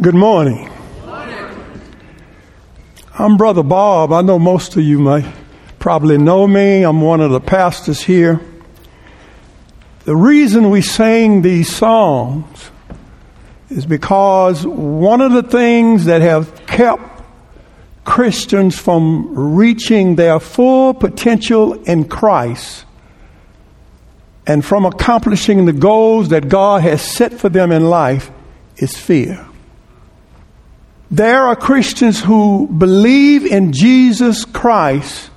Good morning. I'm Brother Bob. I know most of you might probably know me. I'm one of the pastors here. The reason we sing these songs is because one of the things that have kept Christians from reaching their full potential in Christ and from accomplishing the goals that God has set for them in life is fear. There are Christians who believe in Jesus Christ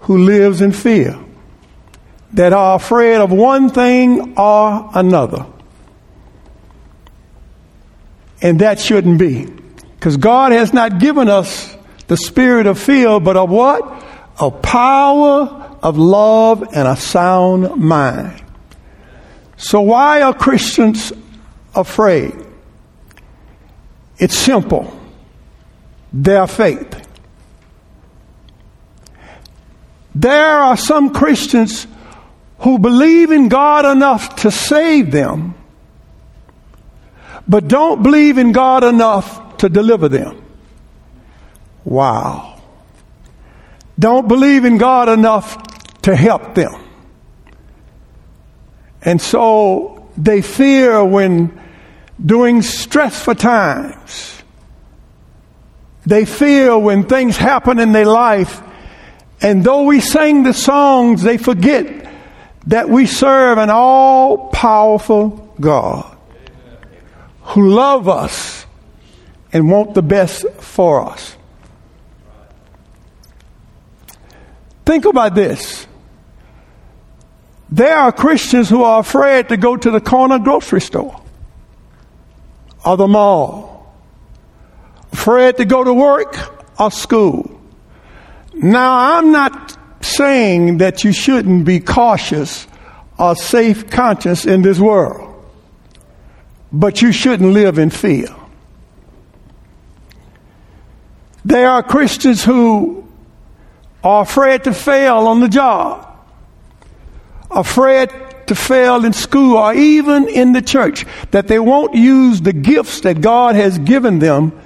who lives in fear, that are afraid of one thing or another. And that shouldn't be. Because God has not given us the spirit of fear, but of what? Of power, of love, and a sound mind. So why are Christians afraid? It's simple their faith. There are some Christians who believe in God enough to save them, but don't believe in God enough to deliver them. Wow. Don't believe in God enough to help them. And so they fear when during stressful times they feel when things happen in their life. And though we sing the songs, they forget that we serve an all powerful God who love us and want the best for us. Think about this. There are Christians who are afraid to go to the corner grocery store or the mall afraid to go to work or school. Now, I'm not saying that you shouldn't be cautious or safe conscious in this world, but you shouldn't live in fear. There are Christians who are afraid to fail on the job, afraid to fail in school or even in the church, that they won't use the gifts that God has given them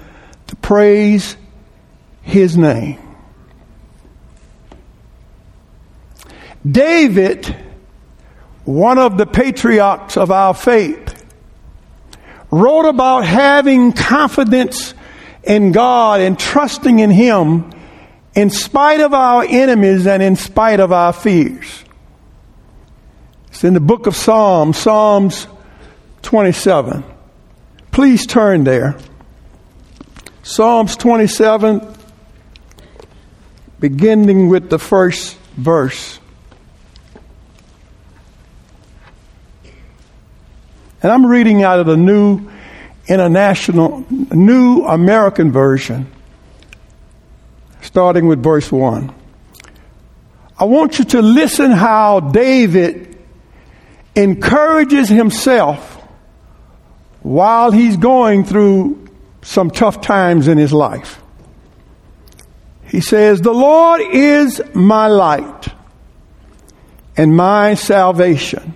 praise his name. David, one of the patriarchs of our faith, wrote about having confidence in God and trusting in Him in spite of our enemies and in spite of our fears. It's in the book of Psalms, Psalms 27. Please turn there. Psalms 27, beginning with the first verse. And I'm reading out of the New International, New American Version, starting with verse 1. I want you to listen how David encourages himself while he's going through some tough times in his life. He says, The Lord is my light and my salvation.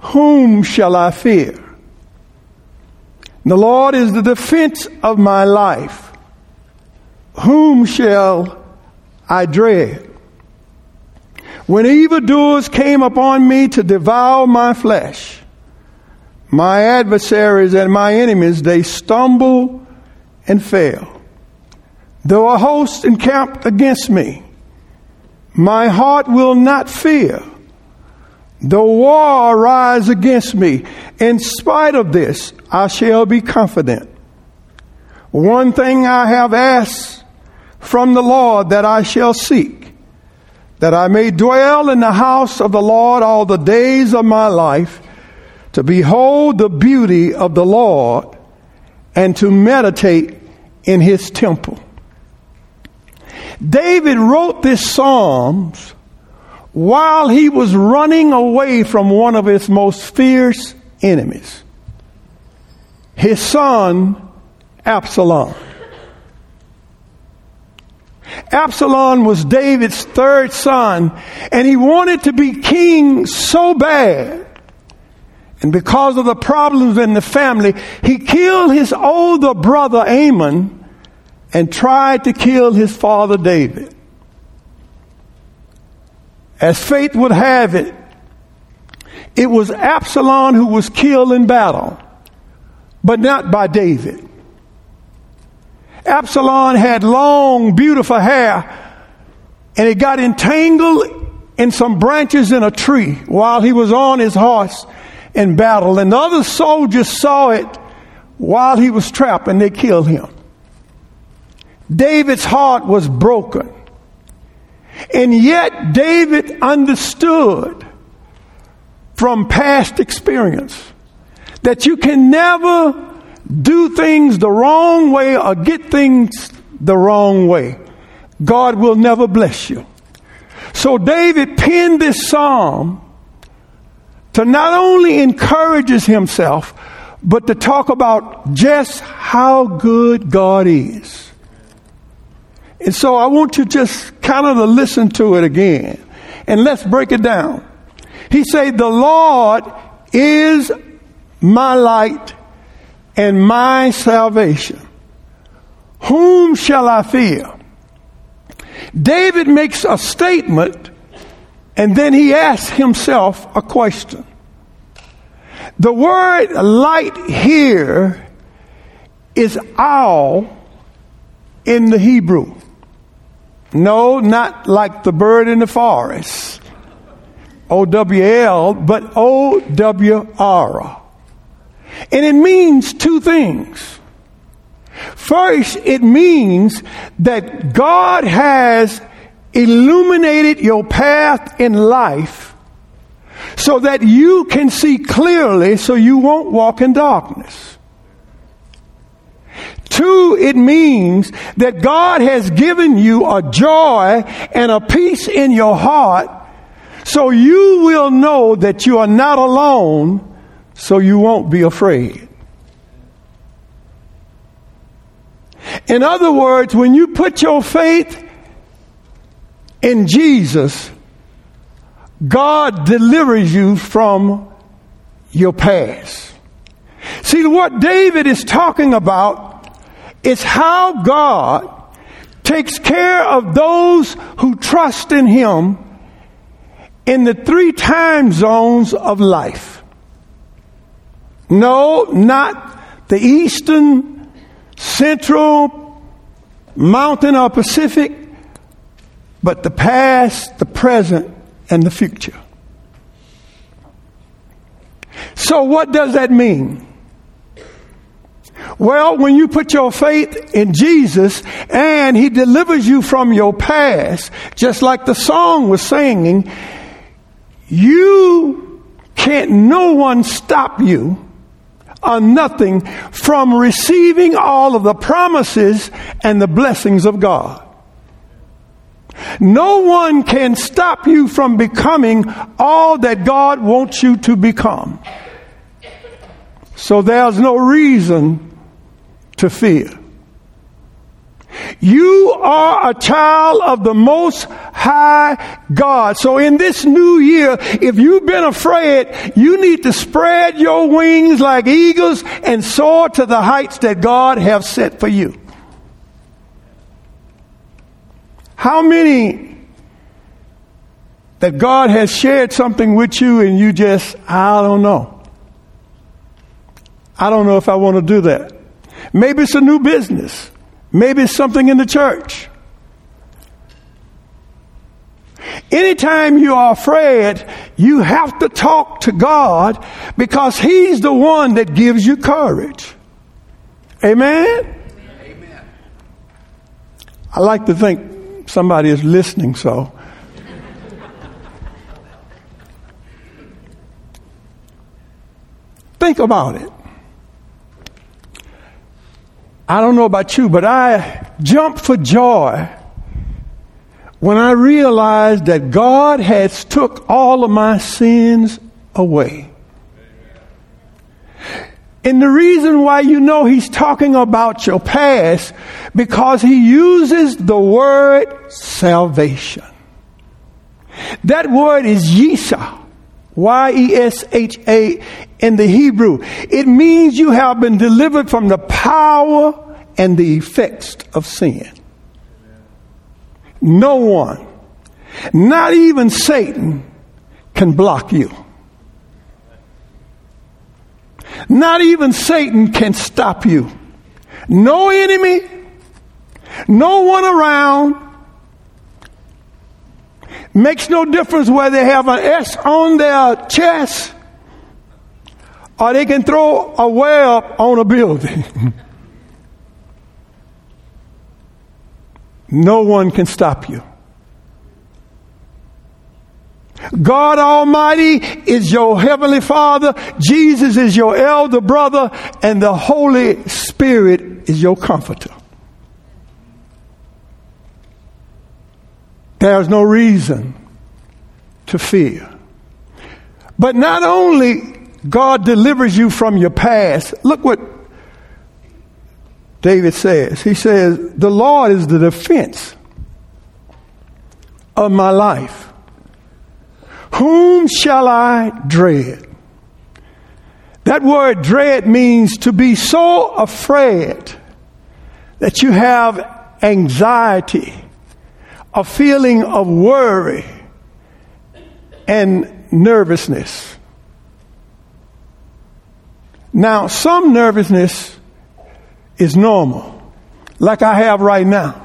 Whom shall I fear? The Lord is the defense of my life. Whom shall I dread? When evildoers came upon me to devour my flesh, my adversaries and my enemies, they stumble and fail. Though a host encamped against me, my heart will not fear. Though war arise against me, in spite of this, I shall be confident. One thing I have asked from the Lord that I shall seek, that I may dwell in the house of the Lord all the days of my life to behold the beauty of the Lord and to meditate in his temple. David wrote this Psalms while he was running away from one of his most fierce enemies, his son Absalom. Absalom was David's third son, and he wanted to be king so bad And because of the problems in the family, he killed his older brother Amnon and tried to kill his father David. As fate would have it, it was Absalom who was killed in battle, but not by David. Absalom had long, beautiful hair, and it got entangled in some branches in a tree while he was on his horse in battle. And the other soldiers saw it while he was trapped, and they killed him. David's heart was broken. And yet, David understood from past experience that you can never do things the wrong way or get things the wrong way. God will never bless you. So David penned this psalm to not only encourages himself, but to talk about just how good God is. And so I want you just kind of to listen to it again. And let's break it down. He said, the Lord is my light and my salvation. Whom shall I fear? David makes a statement and then he asks himself a question. The word light here is owl in the Hebrew. No, not like the bird in the forest. O W L, but O W R. And it means two things. First, it means that God has illuminated your path in life so that you can see clearly so you won't walk in darkness. Two, it means that God has given you a joy and a peace in your heart so you will know that you are not alone so you won't be afraid. In other words, when you put your faith in Jesus, God delivers you from your past. See, what David is talking about is how God takes care of those who trust in Him in the three time zones of life. No, not the eastern, central, mountain, or Pacific, but the past, the present, and the future. So, what does that mean? Well, when you put your faith in Jesus and He delivers you from your past, just like the song was singing, you can't, no one stop you or nothing from receiving all of the promises and the blessings of God. No one can stop you from becoming all that God wants you to become. So there's no reason to fear. You are a child of the Most High God. So in this new year, if you've been afraid, you need to spread your wings like eagles and soar to the heights that God has set for you. How many that God has shared something with you and you just, I don't know. I don't know if I want to do that. Maybe it's a new business. Maybe it's something in the church. Anytime you are afraid, you have to talk to God because He's the one that gives you courage. Amen? Amen. I like to think somebody is listening, so. think about it. I don't know about you, but I jumped for joy when I realized that God has took all of my sins away. And the reason why you know he's talking about your past, because he uses the word salvation. That word is Yesha, Y E S H A in the Hebrew. It means you have been delivered from the power and the effects of sin. No one, not even Satan, can block you. Not even Satan can stop you. No enemy, no one around. Makes no difference whether they have an S on their chest or they can throw a web on a building. no one can stop you. God Almighty is your Heavenly Father, Jesus is your elder brother, and the Holy Spirit is your comforter. There's no reason to fear. But not only God delivers you from your past, look what David says. He says, The Lord is the defense of my life. Whom shall I dread? That word dread means to be so afraid that you have anxiety, a feeling of worry and nervousness. Now, some nervousness is normal, like I have right now.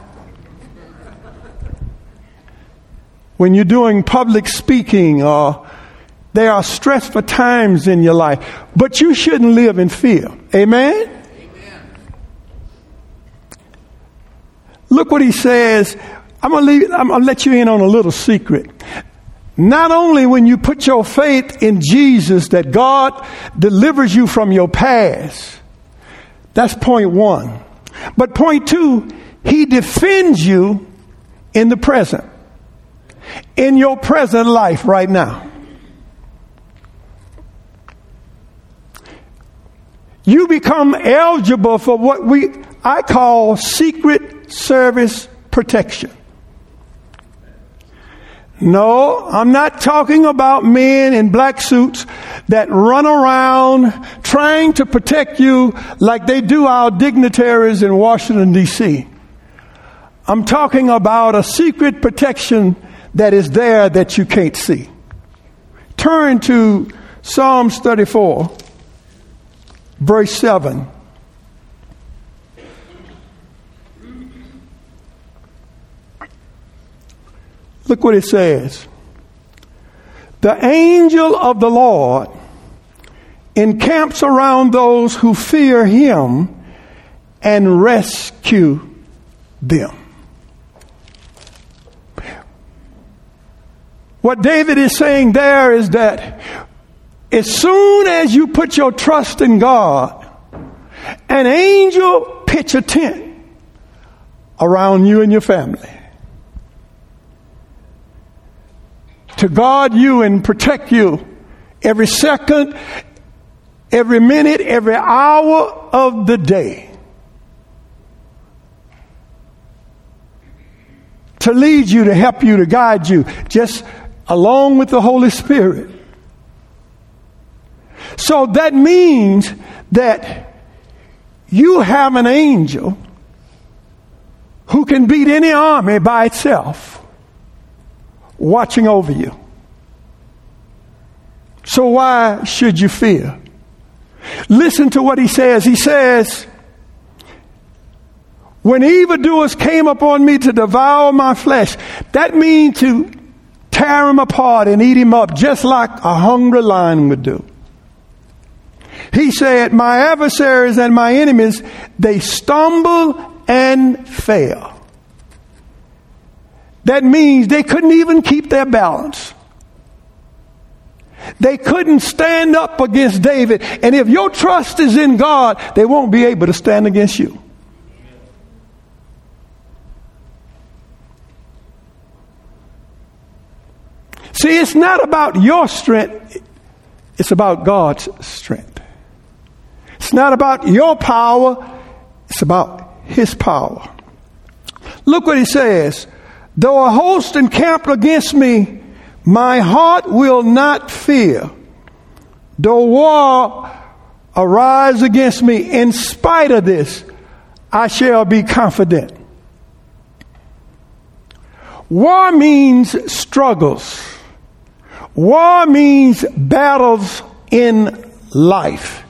When you're doing public speaking or there are stressful times in your life, but you shouldn't live in fear. Amen? Look what he says. I'm gonna leave, I'm gonna let you in on a little secret. Not only when you put your faith in Jesus that God delivers you from your past. That's point one. But point two, he defends you in the present in your present life right now. You become eligible for what we I call secret service protection. No, I'm not talking about men in black suits that run around trying to protect you like they do our dignitaries in Washington, D.C. I'm talking about a secret protection that is there that you can't see. Turn to Psalms 34, verse 7. Look what it says. The angel of the Lord encamps around those who fear him and rescue them. What David is saying there is that as soon as you put your trust in God, an angel pitch a tent around you and your family to guard you and protect you every second, every minute, every hour of the day. To lead you, to help you, to guide you. Just along with the Holy Spirit. So that means that you have an angel who can beat any army by itself watching over you. So why should you fear? Listen to what he says. He says, when evildoers came upon me to devour my flesh, that means to tear him apart and eat him up just like a hungry lion would do. He said, My adversaries and my enemies, they stumble and fail. That means they couldn't even keep their balance. They couldn't stand up against David. And if your trust is in God, they won't be able to stand against you. See, it's not about your strength, it's about God's strength. It's not about your power, it's about His power. Look what He says. Though a host encamp against me, My heart will not fear, though war arise against me. In spite of this, I shall be confident. War means struggles. War means battles in life.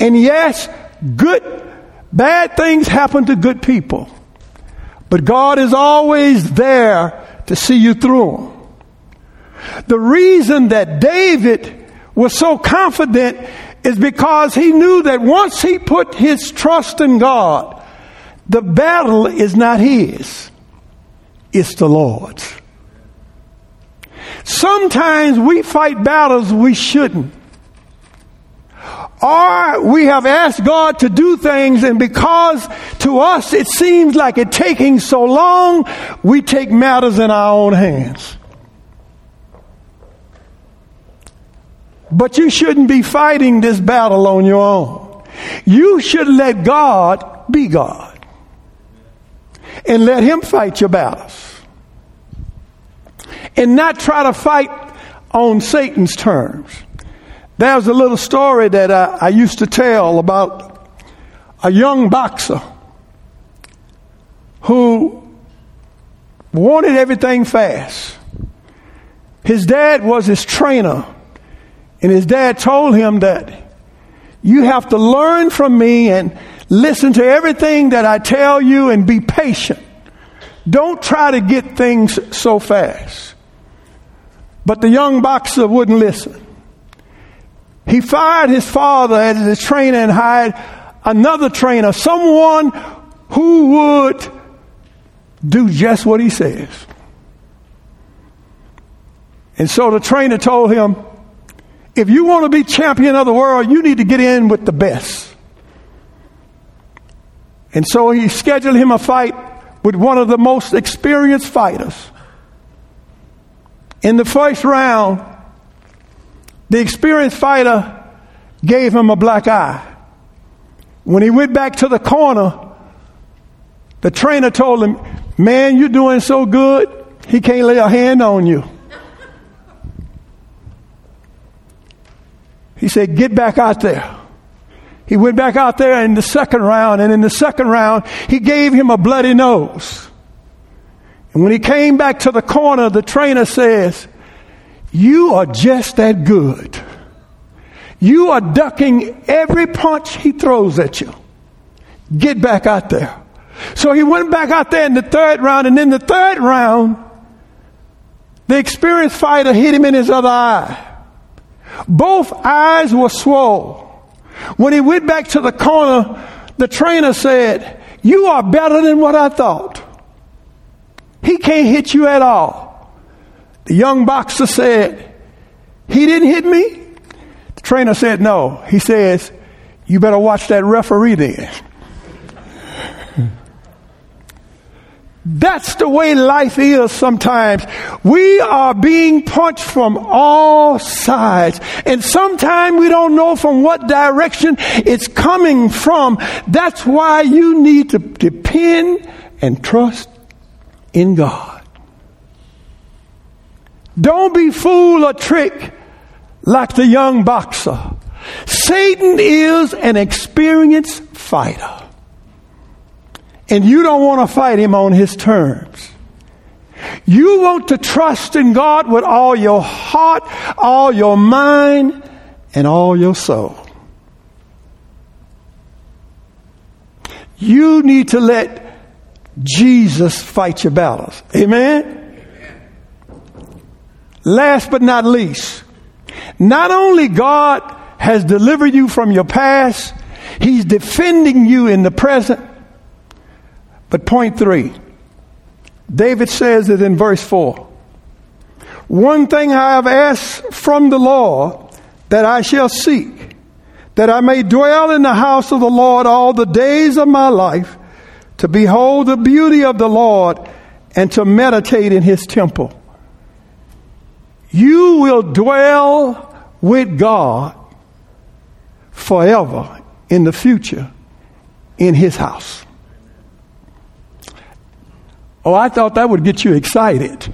And yes, good, bad things happen to good people. But God is always there to see you through them. The reason that David was so confident is because he knew that once he put his trust in God, the battle is not his, it's the Lord's. Sometimes we fight battles we shouldn't. Or we have asked God to do things and because to us it seems like it's taking so long, we take matters in our own hands. But you shouldn't be fighting this battle on your own. You should let God be God. And let Him fight your battles. And not try to fight on Satan's terms. There's a little story that I, I used to tell about a young boxer who wanted everything fast. His dad was his trainer, and his dad told him that you have to learn from me and listen to everything that I tell you and be patient. Don't try to get things so fast. But the young boxer wouldn't listen. He fired his father as his trainer and hired another trainer, someone who would do just what he says. And so the trainer told him, if you want to be champion of the world, you need to get in with the best. And so he scheduled him a fight with one of the most experienced fighters. In the first round, the experienced fighter gave him a black eye. When he went back to the corner, the trainer told him, Man, you're doing so good, he can't lay a hand on you. He said, Get back out there. He went back out there in the second round, and in the second round, he gave him a bloody nose. And when he came back to the corner, the trainer says, you are just that good. You are ducking every punch he throws at you. Get back out there. So he went back out there in the third round, and in the third round, the experienced fighter hit him in his other eye. Both eyes were swollen. When he went back to the corner, the trainer said, You are better than what I thought. He can't hit you at all. The young boxer said, He didn't hit me? The trainer said, No. He says, You better watch that referee then. That's the way life is sometimes. We are being punched from all sides. And sometimes we don't know from what direction it's coming from. That's why you need to depend and trust in God. Don't be fooled or tricked like the young boxer. Satan is an experienced fighter. And you don't want to fight him on his terms. You want to trust in God with all your heart, all your mind, and all your soul. You need to let Jesus fights your battles. Amen? Last but not least, not only God has delivered you from your past, He's defending you in the present. But point three, David says it in verse four. One thing I have asked from the Lord that I shall seek, that I may dwell in the house of the Lord all the days of my life, to behold the beauty of the Lord and to meditate in his temple. You will dwell with God forever in the future in his house. Oh, I thought that would get you excited.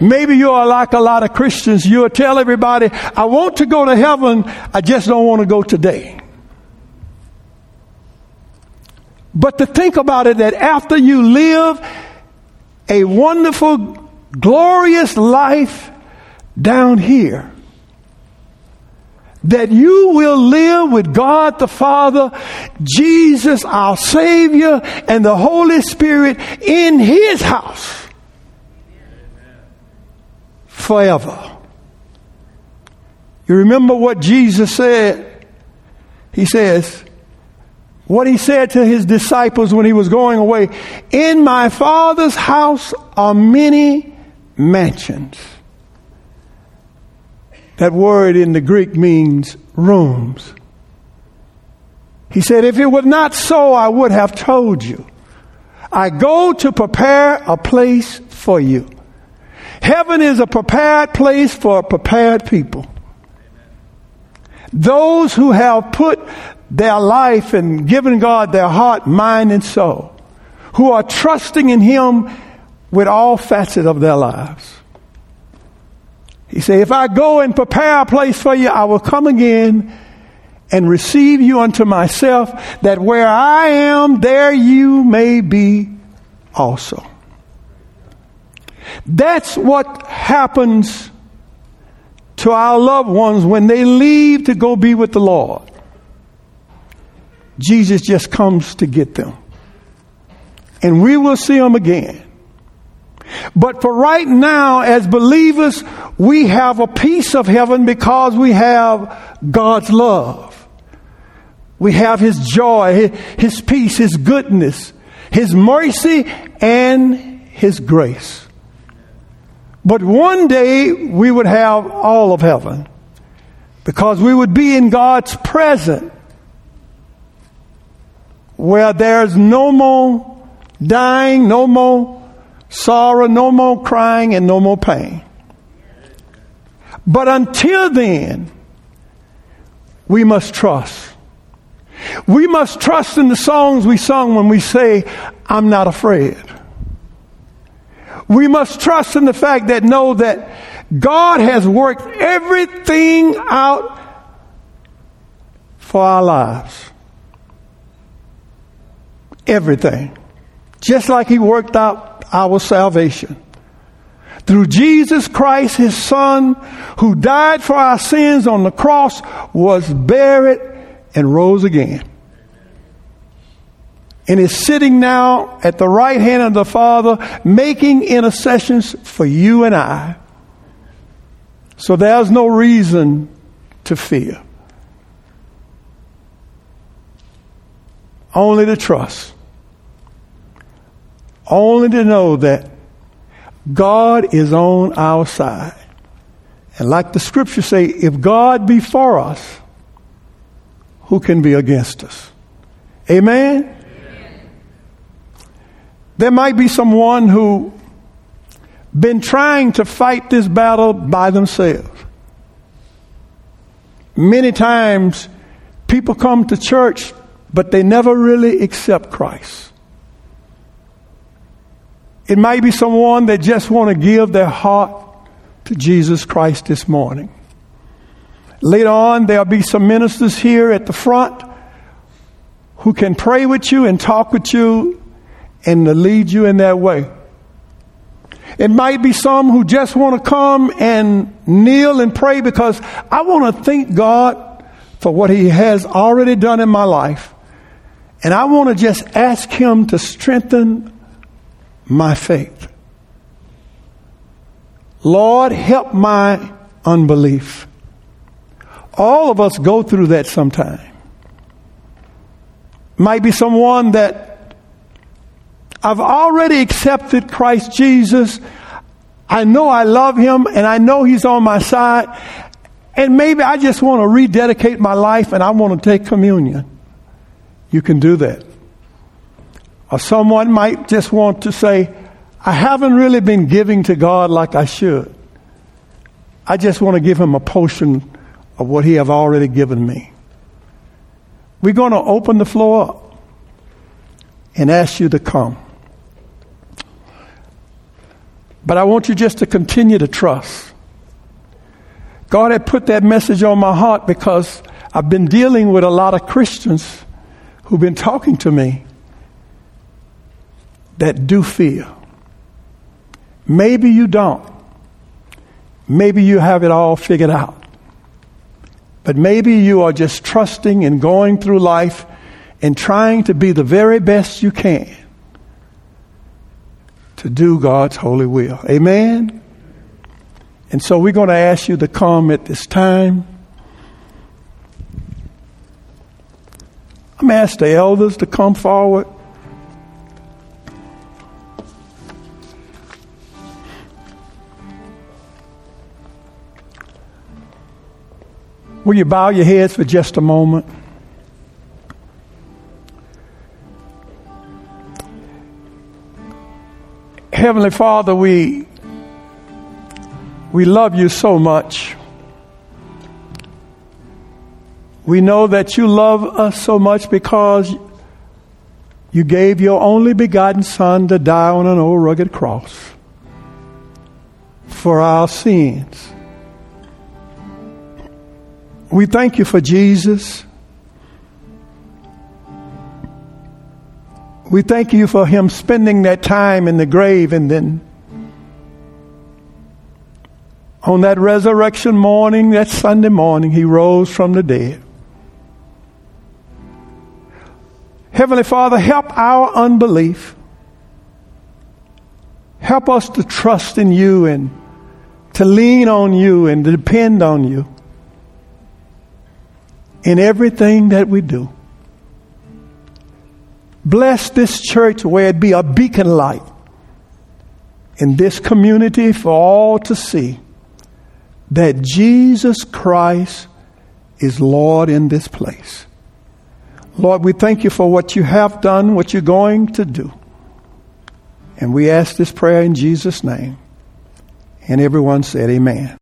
Maybe you are like a lot of Christians. You'll tell everybody, I want to go to heaven, I just don't want to go today. But to think about it that after you live a wonderful, glorious life down here, that you will live with God the Father, Jesus our Savior, and the Holy Spirit in His house forever. You remember what Jesus said? He says, what he said to his disciples when he was going away In my Father's house are many mansions. That word in the Greek means rooms. He said, If it were not so, I would have told you. I go to prepare a place for you. Heaven is a prepared place for prepared people. Those who have put their life and giving God their heart, mind, and soul, who are trusting in Him with all facets of their lives. He said, If I go and prepare a place for you, I will come again and receive you unto myself, that where I am, there you may be also. That's what happens to our loved ones when they leave to go be with the Lord. Jesus just comes to get them. And we will see them again. But for right now, as believers, we have a piece of heaven because we have God's love. We have His joy, His peace, His goodness, His mercy, and His grace. But one day we would have all of heaven because we would be in God's presence where there's no more dying, no more sorrow, no more crying, and no more pain. But until then, we must trust. We must trust in the songs we sung when we say, I'm not afraid. We must trust in the fact that know that God has worked everything out for our lives. Everything. Just like He worked out our salvation. Through Jesus Christ, His Son, who died for our sins on the cross, was buried and rose again. And is sitting now at the right hand of the Father, making intercessions for you and I. So there's no reason to fear. Only to trust. Only to know that God is on our side. And like the scriptures say, if God be for us, who can be against us? Amen? Amen. There might be someone who been trying to fight this battle by themselves. Many times people come to church, but they never really accept Christ. It might be someone that just want to give their heart to Jesus Christ this morning. Later on, there'll be some ministers here at the front who can pray with you and talk with you and lead you in that way. It might be some who just want to come and kneel and pray because I want to thank God for what He has already done in my life. And I want to just ask Him to strengthen my faith. Lord, help my unbelief. All of us go through that sometime. Might be someone that I've already accepted Christ Jesus. I know I love him and I know he's on my side. And maybe I just want to rededicate my life and I want to take communion. You can do that. Or someone might just want to say, I haven't really been giving to God like I should. I just want to give him a portion of what he have already given me. We're going to open the floor up and ask you to come. But I want you just to continue to trust. God had put that message on my heart because I've been dealing with a lot of Christians who've been talking to me that do fear. Maybe you don't. Maybe you have it all figured out. But maybe you are just trusting and going through life and trying to be the very best you can to do God's holy will. Amen? And so we're going to ask you to come at this time. I'm asked the elders to come forward. Will you bow your heads for just a moment? Heavenly Father, we we love you so much. We know that you love us so much because you gave your only begotten Son to die on an old rugged cross for our sins. We thank you for Jesus. We thank you for him spending that time in the grave and then on that resurrection morning, that Sunday morning, he rose from the dead. Heavenly Father, help our unbelief. Help us to trust in you and to lean on you and to depend on you in everything that we do. Bless this church where it be a beacon light in this community for all to see that Jesus Christ is Lord in this place. Lord, we thank you for what you have done, what you're going to do. And we ask this prayer in Jesus' name. And everyone said, Amen.